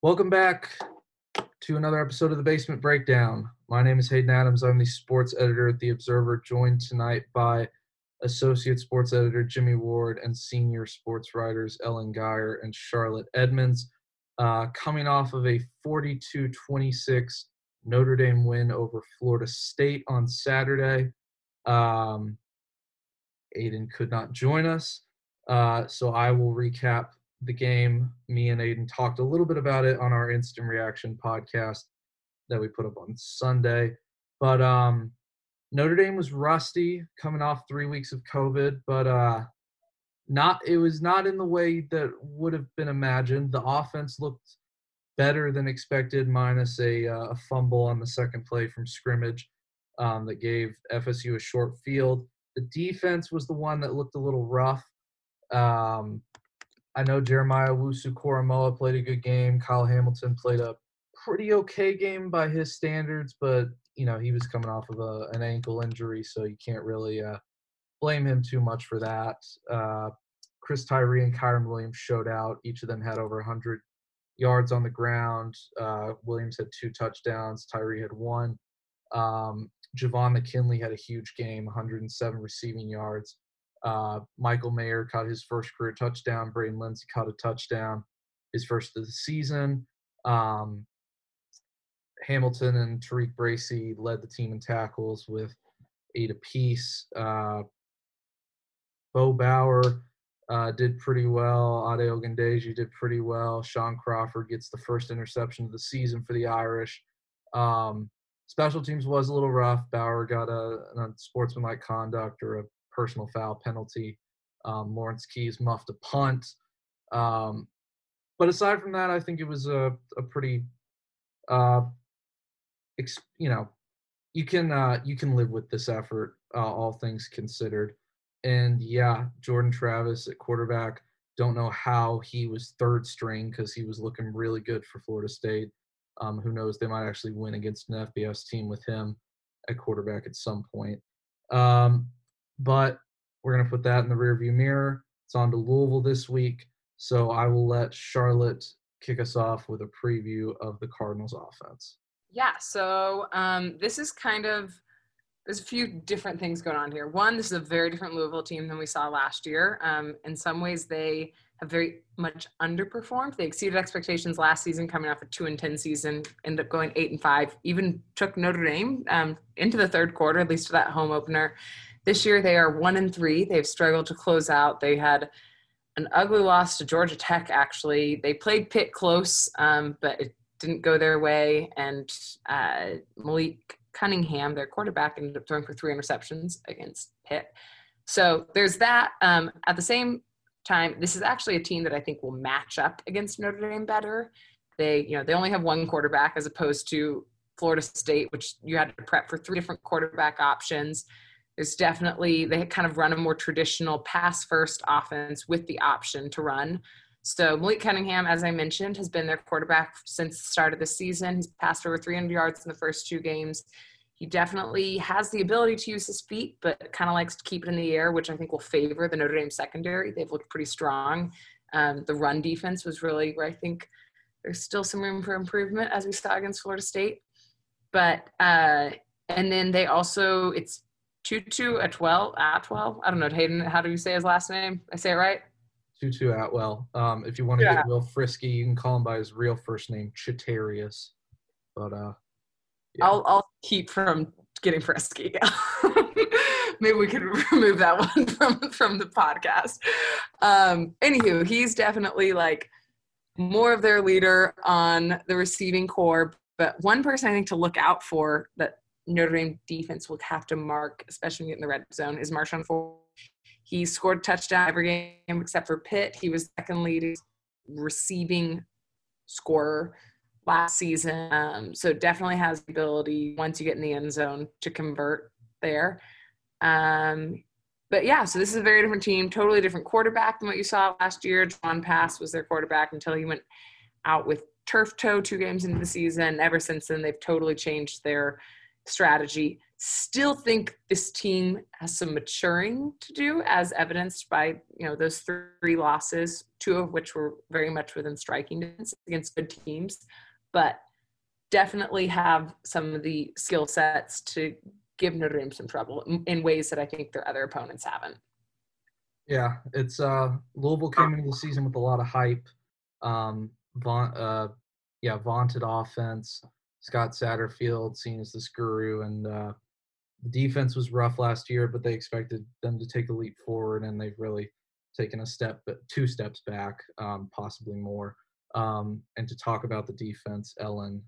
Welcome back to another episode of the Basement Breakdown. My name is Hayden Adams. I'm the sports editor at The Observer, joined tonight by associate sports editor Jimmy Ward and senior sports writers Ellen Geyer and Charlotte Edmonds. Uh, coming off of a 42 26 Notre Dame win over Florida State on Saturday. Um, Aiden could not join us, uh, so I will recap the game. Me and Aiden talked a little bit about it on our instant reaction podcast that we put up on Sunday. But um, Notre Dame was rusty coming off three weeks of COVID, but uh, not it was not in the way that would have been imagined. The offense looked better than expected, minus a, uh, a fumble on the second play from scrimmage um, that gave FSU a short field. The defense was the one that looked a little rough. Um, I know Jeremiah Owusu-Koramoah played a good game. Kyle Hamilton played a pretty okay game by his standards, but you know he was coming off of a, an ankle injury, so you can't really uh, blame him too much for that. Uh, Chris Tyree and Kyren Williams showed out. Each of them had over 100 yards on the ground. Uh, Williams had two touchdowns. Tyree had one. Um, Javon McKinley had a huge game, 107 receiving yards. Uh, Michael Mayer caught his first career touchdown. Braden Lenzy caught a touchdown, his first of the season. Um, Hamilton and Tariq Bracy led the team in tackles with eight apiece. Uh, Bo Bauer uh, did pretty well. Ade Ogundeji did pretty well. Shaun Crawford gets the first interception of the season for the Irish. Um, special teams was a little rough. Bauer got a, a sportsmanlike conduct or a personal foul penalty. Um, Lawrence Keys muffed a punt. Um, but aside from that, I think it was a, a pretty, uh, ex, you know, you can uh, you can live with this effort, uh, all things considered. And yeah, Jordan Travis at quarterback. Don't know how he was third string because he was looking really good for Florida State. Um, who knows? They might actually win against an FBS team with him at quarterback at some point. Um, but we're going to put that in the rearview mirror. It's on to Louisville this week. So I will let Charlotte kick us off with a preview of the Cardinals offense. Yeah, so um, this is kind of there's a few different things going on here. One, this is a very different Louisville team than we saw last year. Um, in some ways, they have very much underperformed. They exceeded expectations last season, coming off a two and ten season, ended up going eight and five. Even took Notre Dame um, into the third quarter, at least for that home opener. This year, they are one and three. They've struggled to close out. They had an ugly loss to Georgia Tech. Actually, they played Pitt close, um, but it didn't go their way. And uh, Malik Cunningham, their quarterback, ended up throwing for three interceptions against Pitt. So there's that. Um, at the same time, this is actually a team that I think will match up against Notre Dame better. They, you know, they only have one quarterback as opposed to Florida State, which you had to prep for three different quarterback options. There's definitely they kind of run a more traditional pass first offense with the option to run. So Malik Cunningham, as I mentioned, has been their quarterback since the start of the season. He's passed over 300 yards in the first two games. He definitely has the ability to use his feet, but kind of likes to keep it in the air, which I think will favor the Notre Dame secondary. They've looked pretty strong. Um, the run defense was really where I think there's still some room for improvement, as we saw against Florida State. But uh, and then they also it's Tutu Atwell Atwell. I don't know Hayden. How do you say his last name? I say it right. Tutu Atwell. Um, if you want to yeah. get real frisky, you can call him by his real first name, Chatarius. But uh, yeah. I'll I'll keep from getting frisky. Maybe we could remove that one from from the podcast. Um, anywho, he's definitely like more of their leader on the receiving corps. But one person I think to look out for that Notre Dame defense will have to mark, especially in the red zone, is Marshon Ford he scored touchdown every game except for Pitt. He was second leading receiving scorer last season. Um, so definitely has the ability once you get in the end zone to convert there. Um, but yeah, so this is a very different team, totally different quarterback than what you saw last year. Jawon Pass was their quarterback until he went out with turf toe two games into the season. Ever since then, they've totally changed their strategy. still think this team has some maturing to do, as evidenced by you know those three losses, two of which were very much within striking distance against good teams, but definitely have some of the skill sets to give Notre Dame some trouble in ways that I think their other opponents haven't. Yeah, it's uh Louisville came into the season with a lot of hype. Um, vaunt, uh, yeah, vaunted offense. Scott Satterfield seen as this guru, and uh, the defense was rough last year, but they expected them to take a leap forward, and they've really taken a step, but two steps back, um, possibly more. Um, and to talk about the defense, Ellen.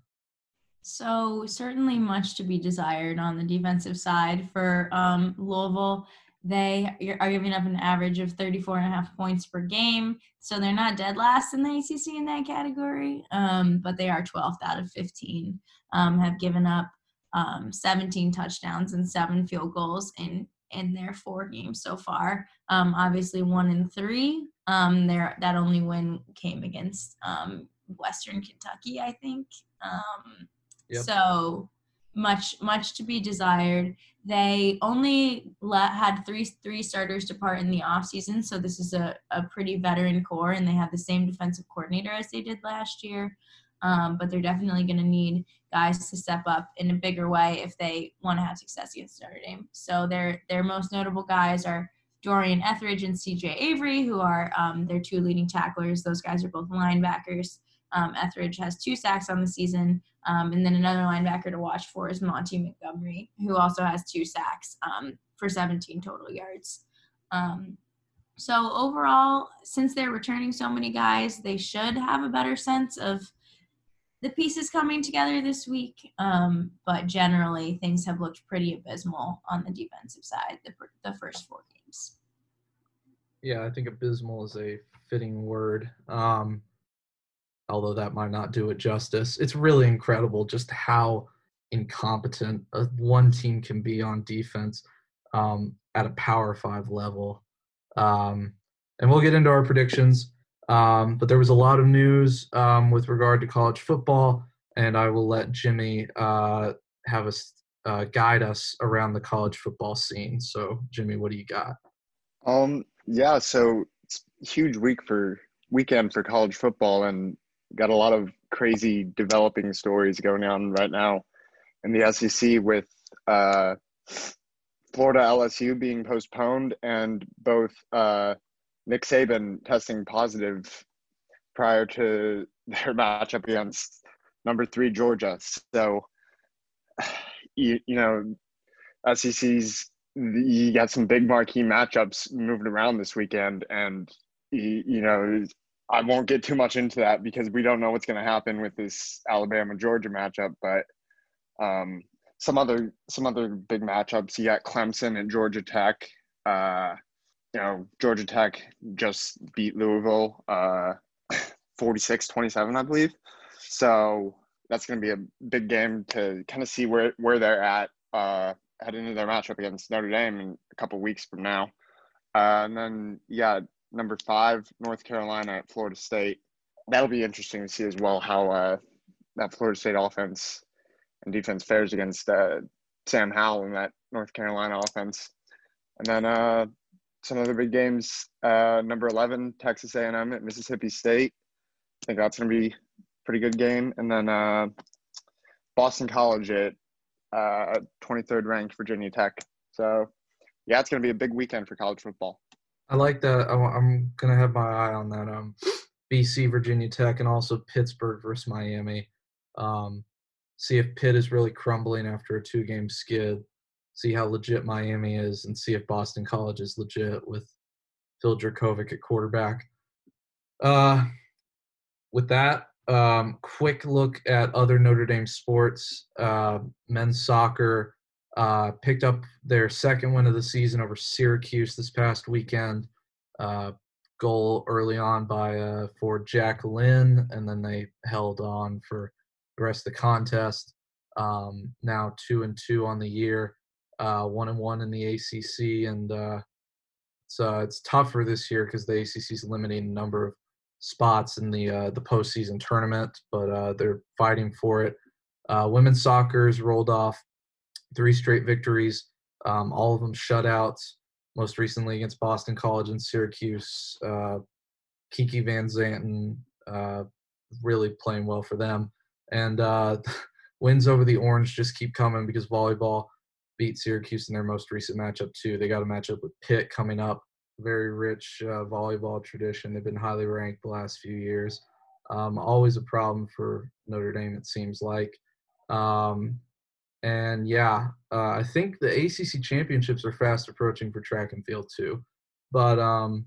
So certainly much to be desired on the defensive side for um, Louisville. They are giving up an average of 34 and a half points per game. So they're not dead last in the ACC in that category, um, but they are 12th out of 15. Um, have given up um, 17 touchdowns and seven field goals in in their four games so far. Um, obviously, one in three. Um, there that only win came against um, Western Kentucky, I think. Um, yep. So much much to be desired. They only let, had three three starters depart in the offseason, so this is a, a pretty veteran core, and they have the same defensive coordinator as they did last year. Um, but they're definitely going to need guys to step up in a bigger way if they want to have success against Notre Dame. So their their most notable guys are Dorian Etheridge and C.J. Avery, who are um, their two leading tacklers. Those guys are both linebackers. Um, Etheridge has two sacks on the season. Um, and then another linebacker to watch for is Monty Montgomery, who also has two sacks um, for 17 total yards. Um, so overall, since they're returning so many guys, they should have a better sense of the pieces coming together this week. Um, but generally, things have looked pretty abysmal on the defensive side the, the first four games. Yeah, I think abysmal is a fitting word. Um, although that might not do it justice. It's really incredible just how incompetent a, one team can be on defense um, at a Power Five level. Um, and we'll get into our predictions. Um, but there was a lot of news um, with regard to college football, and I will let Jimmy uh, have us uh, guide us around the college football scene. So, Jimmy, what do you got? Um, yeah, so it's huge week for weekend for college football, and got a lot of crazy developing stories going on right now in the SEC with uh, Florida LSU being postponed and both uh, Nick Saban testing positive prior to their matchup against number three Georgia. So, you, you know, SEC's you got some big marquee matchups moving around this weekend, and you, you know I won't get too much into that because we don't know what's going to happen with this Alabama Georgia matchup. But um, some other some other big matchups. You got Clemson and Georgia Tech. Uh, you know, Georgia Tech just beat Louisville uh, 46-27, I believe. So that's going to be a big game to kind of see where where they're at uh, heading into their matchup against Notre Dame in a couple weeks from now. Uh, and then yeah, number five, North Carolina at Florida State. That'll be interesting to see as well how uh, that Florida State offense and defense fares against uh, Sam Howell and that North Carolina offense. And then uh, some other big games. Uh, number eleven, Texas A&M at Mississippi State. I think that's going to be a pretty good game. And then uh, Boston College at 23rd uh, ranked Virginia Tech. So yeah, it's going to be a big weekend for college football. I like that. I'm gonna have my eye on that. Um, BC, Virginia Tech, and also Pittsburgh versus Miami. Um, see if Pitt is really crumbling after a two-game skid. See how legit Miami is, and see if Boston College is legit with Phil Jurkovec at quarterback. Uh, with that, um, quick look at other Notre Dame sports. Uh, men's soccer uh, picked up their second win of the season over Syracuse this past weekend. Uh, goal early on by uh, for Jack Lynn, and then they held on for the rest of the contest. Um, now two and two on the year, uh, one and one in the ACC, and uh, it's uh, it's tougher this year because the ACC is limiting a number of spots in the uh, the postseason tournament, but they're fighting for it. Uh, women's soccer's rolled off three straight victories, um, all of them shutouts. Most recently against Boston College and Syracuse. Uh, Kiki Van Zanten uh, really playing well for them, and uh, wins over the Orange just keep coming because volleyball beat Syracuse in their most recent matchup too. They got a matchup with Pitt coming up. Very rich uh, volleyball tradition. They've been highly ranked the last few years. Um, always a problem for Notre Dame, it seems like. Um, and yeah, uh, I think the ACC championships are fast approaching for track and field too. But um,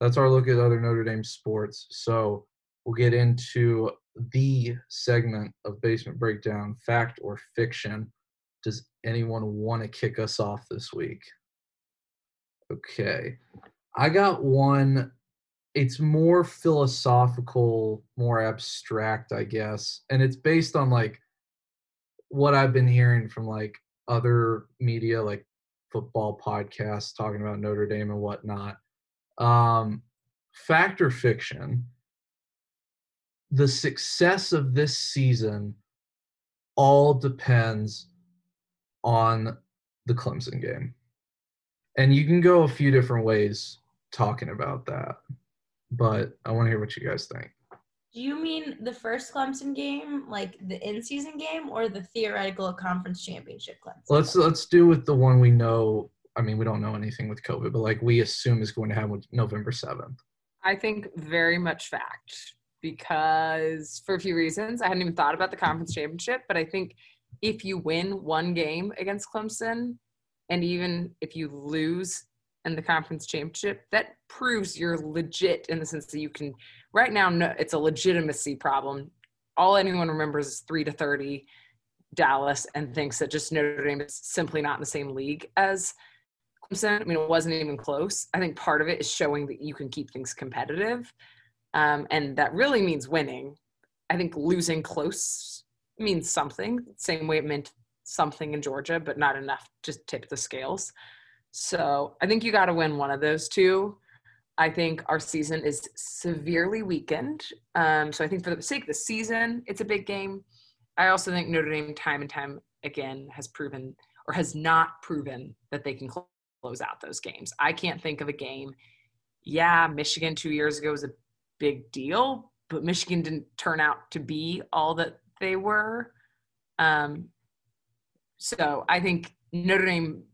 that's our look at other Notre Dame sports. So we'll get into the segment of Basement Breakdown fact or fiction. Does anyone want to kick us off this week? Okay. I got one. It's more philosophical, more abstract, I guess. And it's based on like what I've been hearing from like other media, like football podcasts talking about Notre Dame and whatnot. Um, fact or fiction, the success of this season all depends on the Clemson game. And you can go a few different ways talking about that, but I want to hear what you guys think. Do you mean the first Clemson game, like the in-season game, or the theoretical conference championship Clemson? Let's let's do with the one we know. I mean, we don't know anything with COVID, but like we assume is going to happen November seventh. I think very much fact because for a few reasons. I hadn't even thought about the conference championship, but I think if you win one game against Clemson, and even if you lose in the conference championship, that proves you're legit in the sense that you can. Right now, no, it's a legitimacy problem. All anyone remembers is three to thirty Dallas and thinks that just Notre Dame is simply not in the same league as Clemson. I mean, it wasn't even close. I think part of it is showing that you can keep things competitive. Um, and that really means winning. I think losing close means something, same way it meant something in Georgia, but not enough to tip the scales. So I think you got to win one of those two. I think our season is severely weakened. Um, so I think for the sake of the season, it's a big game. I also think Notre Dame, time and time again, has proven or has not proven that they can close out those games. I can't think of a game. Yeah, Michigan two years ago was a big deal, but Michigan didn't turn out to be all that they were. Um, so I think Notre Dame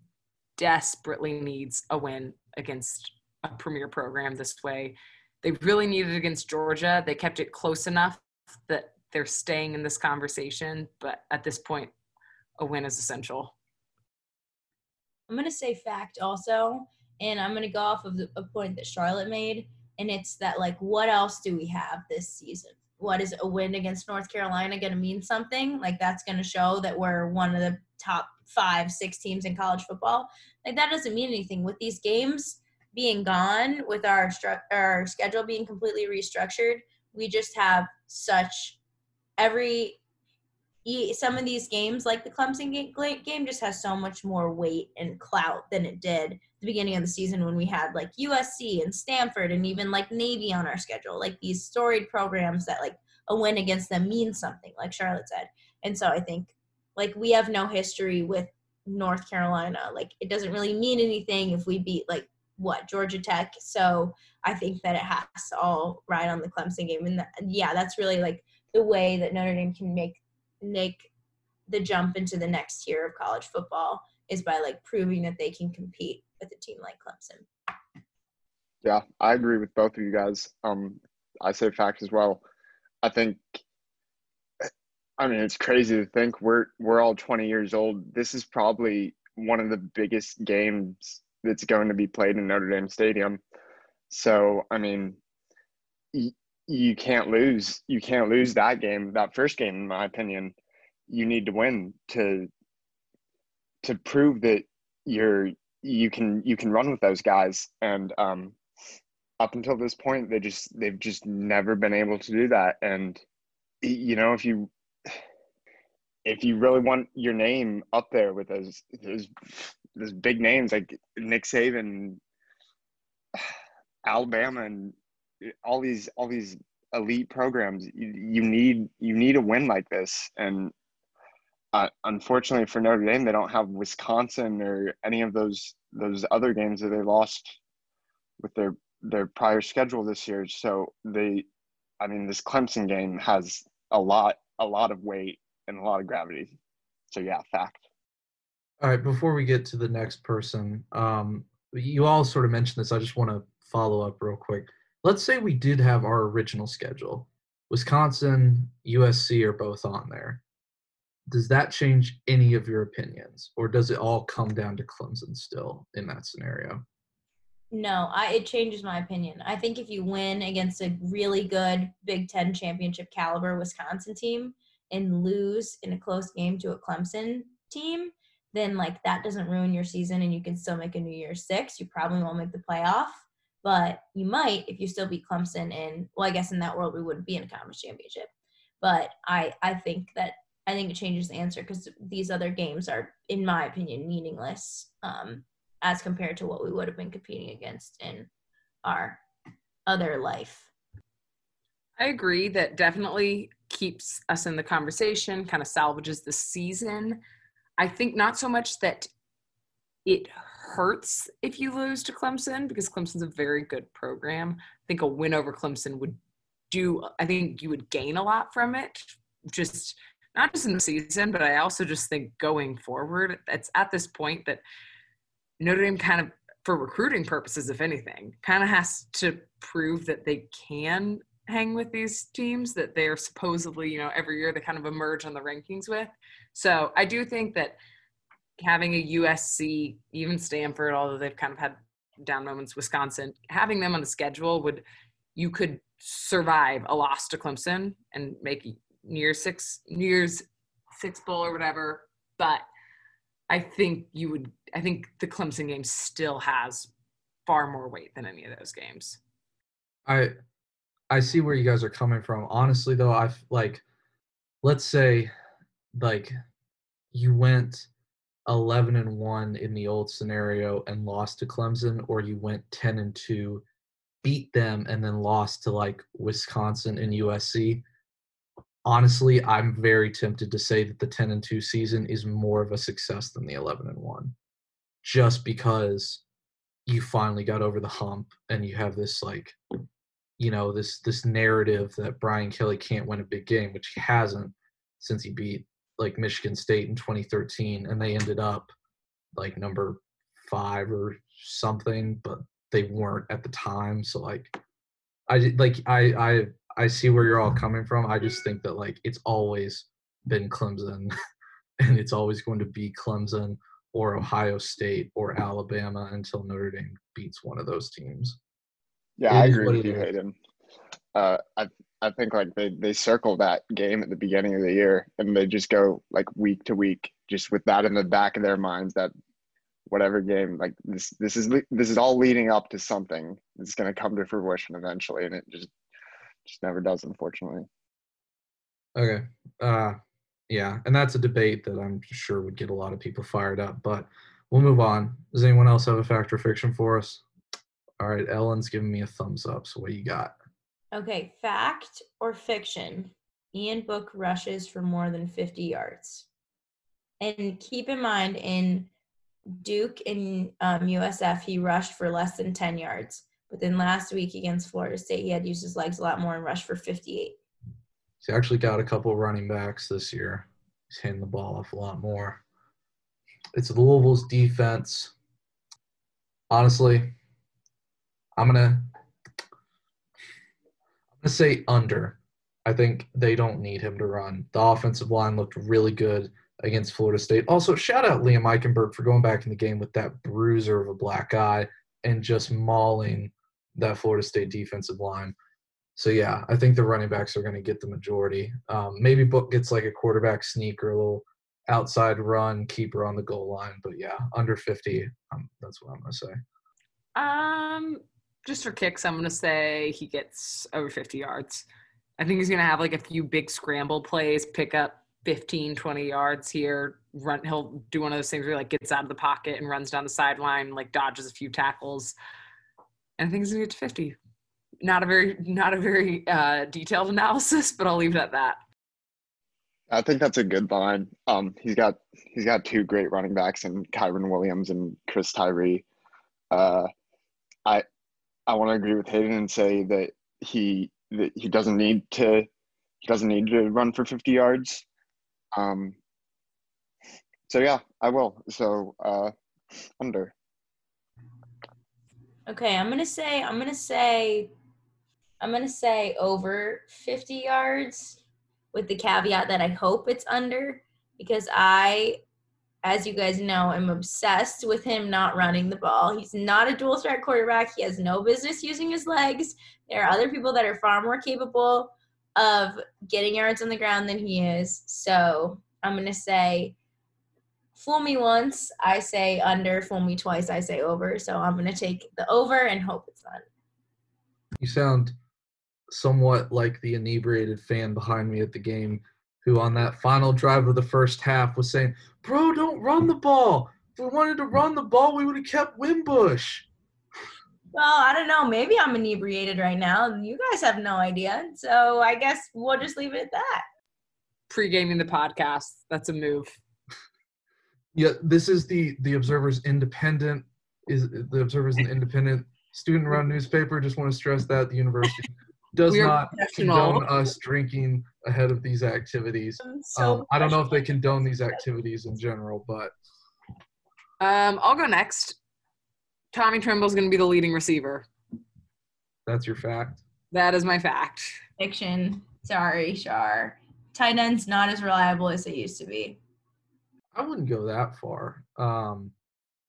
desperately needs a win against a premier program this way. They really needed it against Georgia. They kept it close enough that they're staying in this conversation, but at this point, a win is essential. I'm going to say fact also, and I'm going to go off of the, a point that Charlotte made and it's that like what else do we have this season what is a win against north carolina going to mean something? Like that's going to show that we're one of the top five six teams in college football. Like that doesn't mean anything. With these games being gone with our stru- our schedule being completely restructured we just have such every some of these games like the clemson game just has so much more weight and clout than it did the beginning of the season when we had like USC and Stanford and even like Navy on our schedule, like these storied programs that like a win against them means something, like Charlotte said. And so I think like we have no history with North Carolina. Like it doesn't really mean anything if we beat like what Georgia Tech. So I think that it has to all ride on the Clemson game. And yeah, that's really like the way that Notre Dame can make make the jump into the next tier of college football is by like proving that they can compete with a team like Clemson. Yeah, I agree with both of you guys. Um, I say fact as well. I think I mean it's crazy to think we're we're all 20 years old. This is probably one of the biggest games that's going to be played in Notre Dame Stadium. So, I mean, you can't lose. You can't lose that game, that first game in my opinion. You need to win to to prove that you're you can you can run with those guys and um up until this point they just they've just never been able to do that and you know if you if you really want your name up there with those those those big names like Nick Saban Alabama and all these all these elite programs you, you need you need a win like this and uh, unfortunately for Notre Dame, they don't have Wisconsin or any of those those other games that they lost with their their prior schedule this year. So they, I mean, this Clemson game has a lot a lot of weight and a lot of gravity. So yeah, fact. All right, before we get to the next person, um, you all sort of mentioned this. I just want to follow up real quick. Let's say we did have our original schedule. Wisconsin, USC are both on there. Does that change any of your opinions, or does it all come down to Clemson still in that scenario? No, I it changes my opinion. I think if you win against a really good Big Ten championship caliber Wisconsin team and lose in a close game to a Clemson team, then like that doesn't ruin your season and you can still make a New Year's Six. You probably won't make the playoff, but you might if you still beat Clemson. And well, I guess in that world we wouldn't be in a conference championship. But I I think that I think it changes the answer because these other games are, in my opinion, meaningless um, as compared to what we would have been competing against in our other life. I agree that definitely keeps us in the conversation, kind of salvages the season. I think not so much that it hurts if you lose to Clemson because Clemson's a very good program. I think a win over Clemson would do, I think you would gain a lot from it. Just not just in the season, but I also just think going forward, it's at this point that Notre Dame kind of, for recruiting purposes, if anything, kind of has to prove that they can hang with these teams that they're supposedly, you know, every year they kind of emerge on the rankings with. So I do think that having a USC, even Stanford, although they've kind of had down moments, Wisconsin, having them on the schedule would, you could survive a loss to Clemson and make New Year's six, New Year's six bowl or whatever. But I think you would, I think the Clemson game still has far more weight than any of those games. I I see where you guys are coming from. Honestly, though, I've like, let's say, like, you went eleven and one in the old scenario and lost to Clemson, or you went ten and two, beat them, and then lost to like Wisconsin and USC. Honestly, I'm very tempted to say that the ten and two season is more of a success than the eleven and one, just because you finally got over the hump and you have this like you know this this narrative that Brian Kelly can't win a big game, which he hasn't since he beat like Michigan State in 2013, and they ended up like number five or something, but they weren't at the time. So like, I like I I I see where you're all coming from. I just think that like it's always been Clemson, and it's always going to be Clemson or Ohio State or Alabama until Notre Dame beats one of those teams. Yeah, I agree with you, Hayden. Uh, I I think like they they circle that game at the beginning of the year, and they just go like week to week, just with that in the back of their minds that whatever game like this this is this is all leading up to something that's going to come to fruition eventually, and it just just never does, unfortunately. Okay. Uh, yeah, and that's a debate that I'm sure would get a lot of people fired up. But we'll move on. Does anyone else have a fact or fiction for us? All right, Ellen's giving me a thumbs up. So what you got? Okay, fact or fiction? Ian Book rushes for more than 50 yards. And keep in mind, in Duke and um, USF, he rushed for less than 10 yards. But then last week against Florida State, he had used his legs a lot more and rushed for 58. He's actually got a couple running backs this year. He's handing the ball off a lot more. It's Louisville's defense. Honestly, I'm gonna I'm gonna say under. I think they don't need him to run. The offensive line looked really good against Florida State. Also, shout out Liam Eichenberg for going back in the game with that bruiser of a black eye and just mauling that Florida State defensive line. So yeah, I think the running backs are going to get the majority. Um, maybe Book gets like a quarterback sneak or a little outside run, keeper on the goal line. But yeah, under 50, um, that's what I'm going to say. Um, just for kicks, I'm going to say he gets over 50 yards. I think he's going to have like a few big scramble plays, pick up 15, 20 yards here. Run, he'll do one of those things where he like gets out of the pocket and runs down the sideline, like dodges a few tackles. And I think he's going to get to 50. Not a very, not a very uh, detailed analysis, but I'll leave it at that. I think that's a good line. Um, he's got he's got two great running backs in Kyren Williams and Chris Tyree. Uh, I I want to agree with Hayden and say that he that he doesn't need to he doesn't need to run for 50 yards. Um, so yeah, I will. So uh, under. Okay, I'm gonna say I'm gonna say I'm gonna say over 50 yards with the caveat that I hope it's under because I, as you guys know, I'm obsessed with him not running the ball. He's not a dual threat quarterback. He has no business using his legs. There are other people that are far more capable of getting yards on the ground than he is. So I'm going to say fool me once, I say under, fool me twice, I say over. So I'm going to take the over and hope it's not. You sound somewhat like the inebriated fan behind me at the game who on that final drive of the first half was saying, Bro, don't run the ball. If we wanted to run the ball, we would have kept Wimbush. Well, I don't know. Maybe I'm inebriated right now. You guys have no idea. So I guess we'll just leave it at that. Pre-gaming the podcast. That's a move. Yeah, this is the the Observer's independent is the Observer's an independent student run newspaper. Just want to stress that the university does not condone us drinking ahead of these activities. So Um, I don't know if they condone these activities in general, but Um, I'll go next. Tommy Tremble's going to be the leading receiver. that's your fact. That is my fact. fiction. Sorry, Shar. Tight ends not as reliable as they used to be. I wouldn't go that far. Um,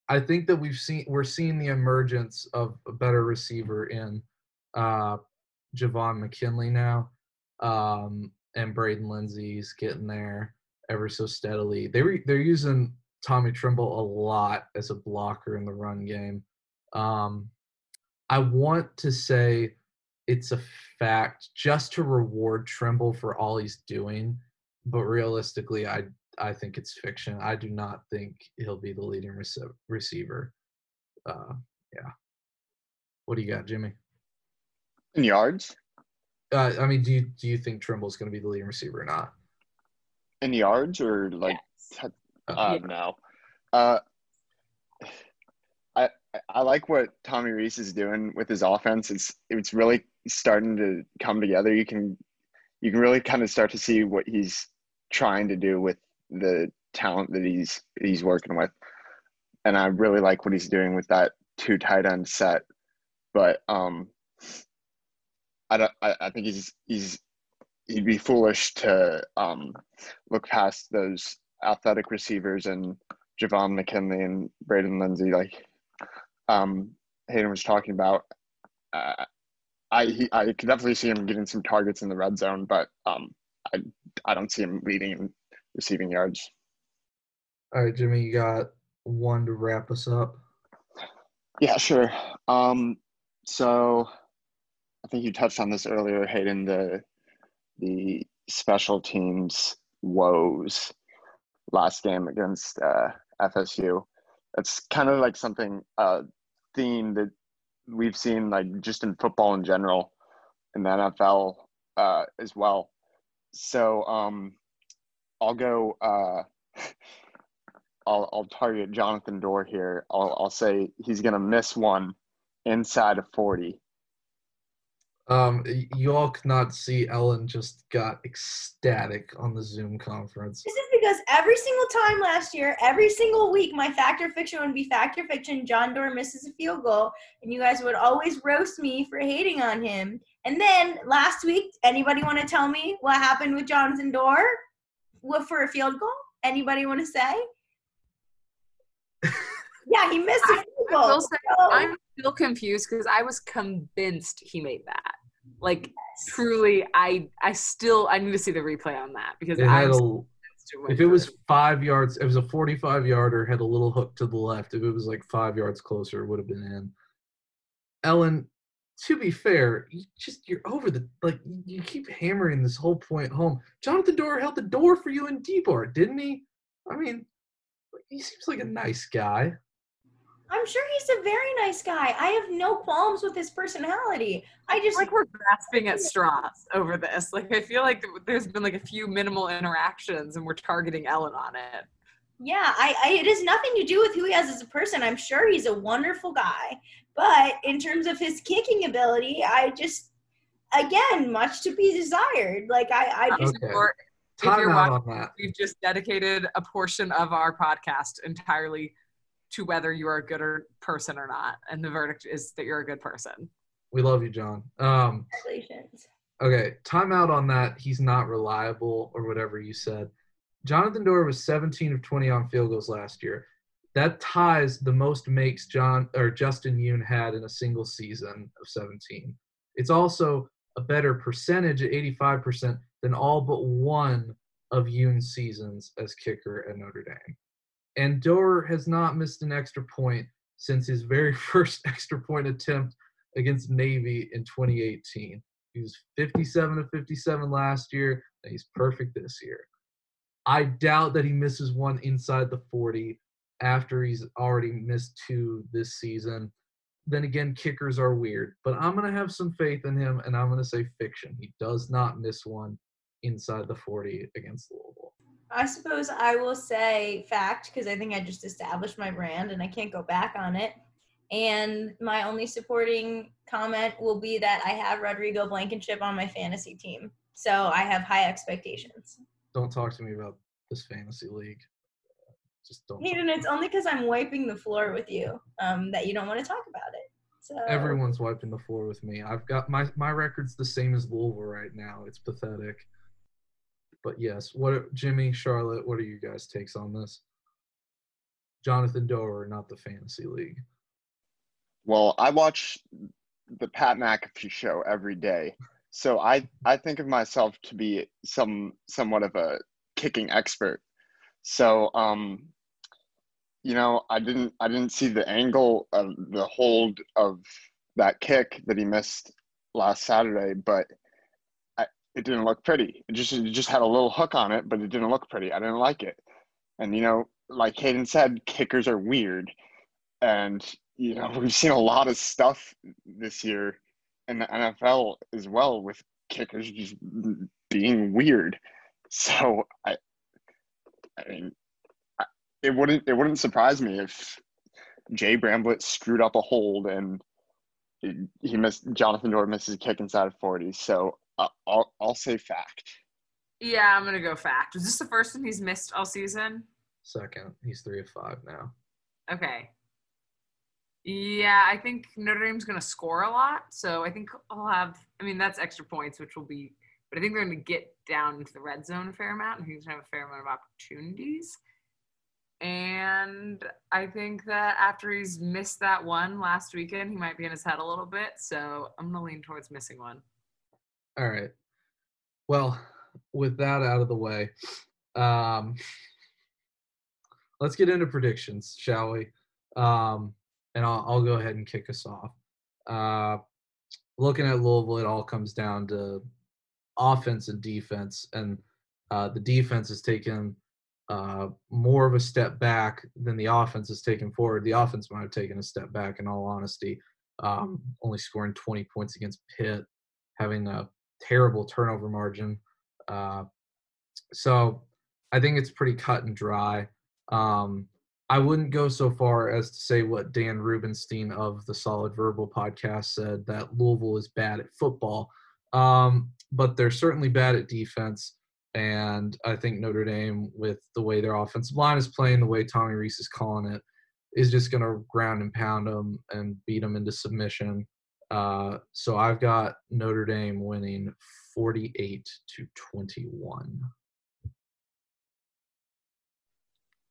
I think that we've seen we're seeing the emergence of a better receiver in uh, Javon McKinley now, um, and Braden Lenzy's getting there ever so steadily. They were they're using Tommy Tremble a lot as a blocker in the run game. Um, I want to say it's a fact just to reward Tremble for all he's doing, but realistically, I I think it's fiction. I do not think he'll be the leading rece- receiver. Uh, yeah. What do you got, Jimmy? In yards? Uh, I mean, do you do you think Tremble's going to be the leading receiver or not? In yards or like Yes. Uh, no. Uh, I I like what Tommy Rees is doing with his offense. It's it's really starting to come together. You can you can really kind of start to see what he's trying to do with the talent that he's he's working with, and I really like what he's doing with that two tight end set. But um, I don't. I, I think he's he's he'd be foolish to um look past those athletic receivers and Javon McKinley and Braden Lenzy, like um, Hayden was talking about. Uh, I he, I could definitely see him getting some targets in the red zone, but um, I I don't see him leading in receiving yards. All right, Jimmy, you got one to wrap us up. Yeah, sure. Um, so I think you touched on this earlier, Hayden. The the special teams woes last game against uh, FSU. It's kind of like something uh, theme that we've seen like just in football in general, in the NFL uh, as well. So um, I'll go. Uh, I'll I'll target Jonathan Doerer here. I'll I'll say he's gonna miss one inside of forty. Um, you all could not see Ellen just got ecstatic on the Zoom conference. This is because every single time last year, every single week, my factor fiction would be factor fiction. John Doerer misses a field goal, and you guys would always roast me for hating on him. And then last week, anybody want to tell me what happened with Jonathan Doerer? What for a field goal? Anybody want to say? yeah, he missed a field I goal. will say, So- I'm still confused because I was convinced he made that. Like truly, I I still I need to see the replay on that because It I had was a, if it was five yards, it was a 45 yarder, had a little hook to the left. If it was like five yards closer, it would have been in. Ellen, to be fair, you just you're over the like you keep hammering this whole point home. Jonathan Doerer held the door for you in D-Bar, didn't he? I mean, he seems like a nice guy. I'm sure he's a very nice guy. I have no qualms with his personality. I just like we're grasping at straws over this. Like I feel like there's been like a few minimal interactions and we're targeting Ellen on it. Yeah, I, I it has nothing to do with who he has as a person. I'm sure he's a wonderful guy. But in terms of his kicking ability, I just again, much to be desired. Like I, I just Okay. If you're watching, on that. we've just dedicated a portion of our podcast entirely to whether you are a good or person or not, and the verdict is that you're a good person. We love you, John. Um, congratulations. okay, time out on that. He's not reliable or whatever you said. Jonathan Doerer was 17 of 20 on field goals last year. That ties the most makes John or Justin Yoon had in a single season of 17. It's also a better percentage at 85% than all but one of Yoon's seasons as kicker at Notre Dame. And Doerer has not missed an extra point since his very first extra point attempt against Navy in 2018. He was 57 of 57 last year, and he's perfect this year. I doubt that he misses one inside the 40 after he's already missed two this season. Then again, kickers are weird, but I'm going to have some faith in him, and I'm going to say fiction. He does not miss one inside the 40 against Louisville. I suppose I will say fact because I think I just established my brand and I can't go back on it. And my only supporting comment will be that I have Rodrigo Blankenship on my fantasy team. So I have high expectations. Don't talk to me about this fantasy league. Just don't. Hayden, it's only because I'm wiping the floor with you um, that you don't want to talk about it. So Everyone's wiping the floor with me. I've got my my record's the same as Louisville right now. It's pathetic. But yes, what Jimmy, Charlotte, what are you guys' takes on this? Jonathan Doerer, not the fantasy league. Well, I watch the Pat McAfee show every day, so I I think of myself to be some somewhat of a kicking expert. So um, you know, I didn't I didn't see the angle of the hold of that kick that he missed last Saturday, but it didn't look pretty. It just it just had a little hook on it, but it didn't look pretty. I didn't like it. And you know, like Hayden said, kickers are weird, and you know we've seen a lot of stuff this year in the NFL as well with kickers just being weird. So I, I mean, I, it wouldn't it wouldn't surprise me if Jay Bramblett screwed up a hold and he missed Jonathan Doerer misses a kick inside of forty. So Uh, I'll I'll say fact. Yeah, I'm gonna go fact. Was this the first one he's missed all season? Second, he's three of five now. Okay. Yeah, I think Notre Dame's going to score a lot. So I think I'll have, I mean, that's extra points, which will be, but I think they're going to get down into the red zone a fair amount. and he's going to have a fair amount of opportunities. And I think that after he's missed that one last weekend, he might be in his head a little bit. So I'm going to lean towards missing one. All right. Well, with that out of the way, um, let's get into predictions, shall we? Um, and I'll, I'll go ahead and kick us off. Uh, looking at Louisville, it all comes down to offense and defense, and uh, the defense has taken uh, more of a step back than the offense has taken forward. The offense might have taken a step back, in all honesty, um, only scoring 20 points against Pitt, having a terrible turnover margin. Uh, so I think it's pretty cut and dry. Um, I wouldn't go so far as to say what Dan Rubenstein of the Solid Verbal podcast said that Louisville is bad at football, um, but they're certainly bad at defense. And I think Notre Dame, with the way their offensive line is playing, the way Tommy Rees is calling it, is just going to ground and pound them and beat them into submission. Uh, so I've got Notre Dame winning 48 to 21.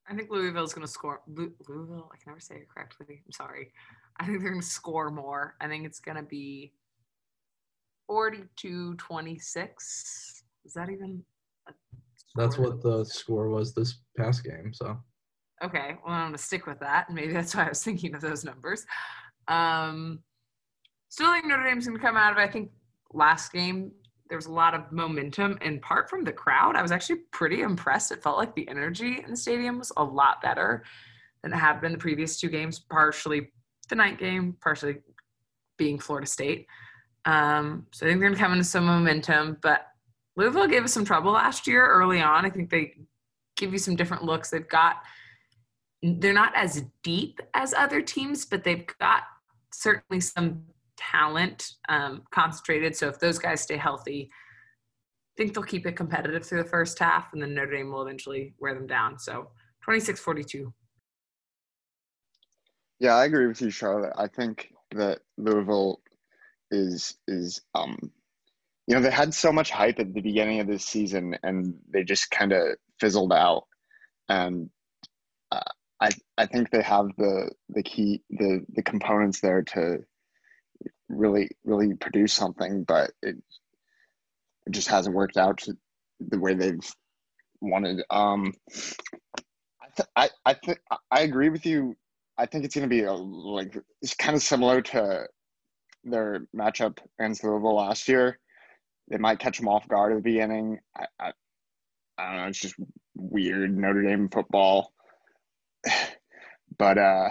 I think Louisville's going to score. Louisville, I can never say it correctly. I'm sorry. I think they're going to score more. I think it's going to be 42 26. Is that even a That's what the score was this past game. So Okay, well, I'm going to stick with that. And maybe that's why I was thinking of those numbers. Um, still think Notre Dame's going to come out of it. I think last game, there was a lot of momentum, in part from the crowd. I was actually pretty impressed. It felt like the energy in the stadium was a lot better than it had been the previous two games, partially the night game, partially being Florida State. Um, so I think they're going to come into some momentum. But Louisville gave us some trouble last year early on. I think they give you some different looks. They've got, they're not as deep as other teams, but they've got certainly some talent um, concentrated. So if those guys stay healthy, I think they'll keep it competitive through the first half, and then Notre Dame will eventually wear them down. So 26 42. Yeah, I agree with you, Charlotte. I think that Louisville is is um you know they had so much hype at the beginning of this season and they just kind of fizzled out and uh, I I think they have the the key the the components there to really really produce something but it it just hasn't worked out the way they've wanted um I th- I I, th- I agree with you I think it's going to be a, like it's kind of similar to their matchup against Louisville last year. They might catch them off guard at the beginning. I, I, I don't know. It's just weird Notre Dame football, but uh,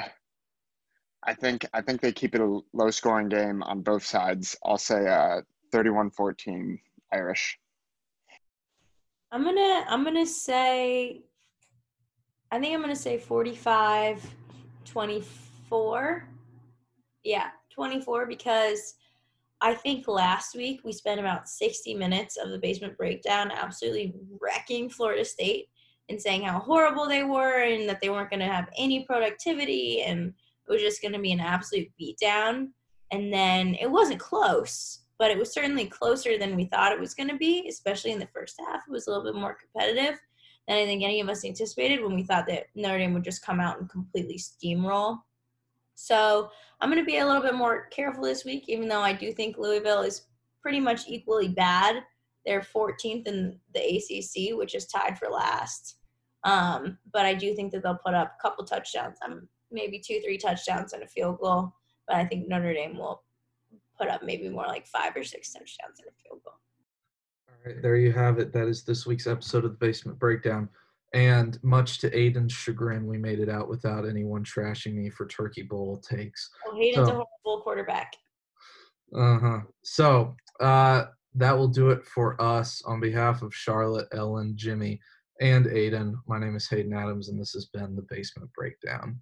I think I think they keep it a low scoring game on both sides. I'll say uh, 31-14 Irish. I'm gonna I'm gonna say I think I'm gonna say 45 24. Yeah, 24 because I think last week we spent about 60 minutes of the basement breakdown absolutely wrecking Florida State and saying how horrible they were and that they weren't going to have any productivity and it was just going to be an absolute beatdown. And then it wasn't close, but it was certainly closer than we thought it was going to be, especially in the first half. It was a little bit more competitive than I think any of us anticipated when we thought that Notre Dame would just come out and completely steamroll. So I'm going to be a little bit more careful this week, even though I do think Louisville is pretty much equally bad. They're 14th in the ACC, which is tied for last. Um, but I do think that they'll put up a couple touchdowns, um, maybe two, three touchdowns and a field goal. But I think Notre Dame will put up maybe more like five or six touchdowns and a field goal. All right, there you have it. That is this week's episode of the Basement Breakdown. And much to Aiden's chagrin, we made it out without anyone trashing me for Turkey Bowl takes. Oh, Hayden's So- a horrible quarterback. Uh huh. So uh, that will do it for us on behalf of Charlotte, Ellen, Jimmy, and Aiden. My name is Hayden Adams, and this has been the Basement Breakdown.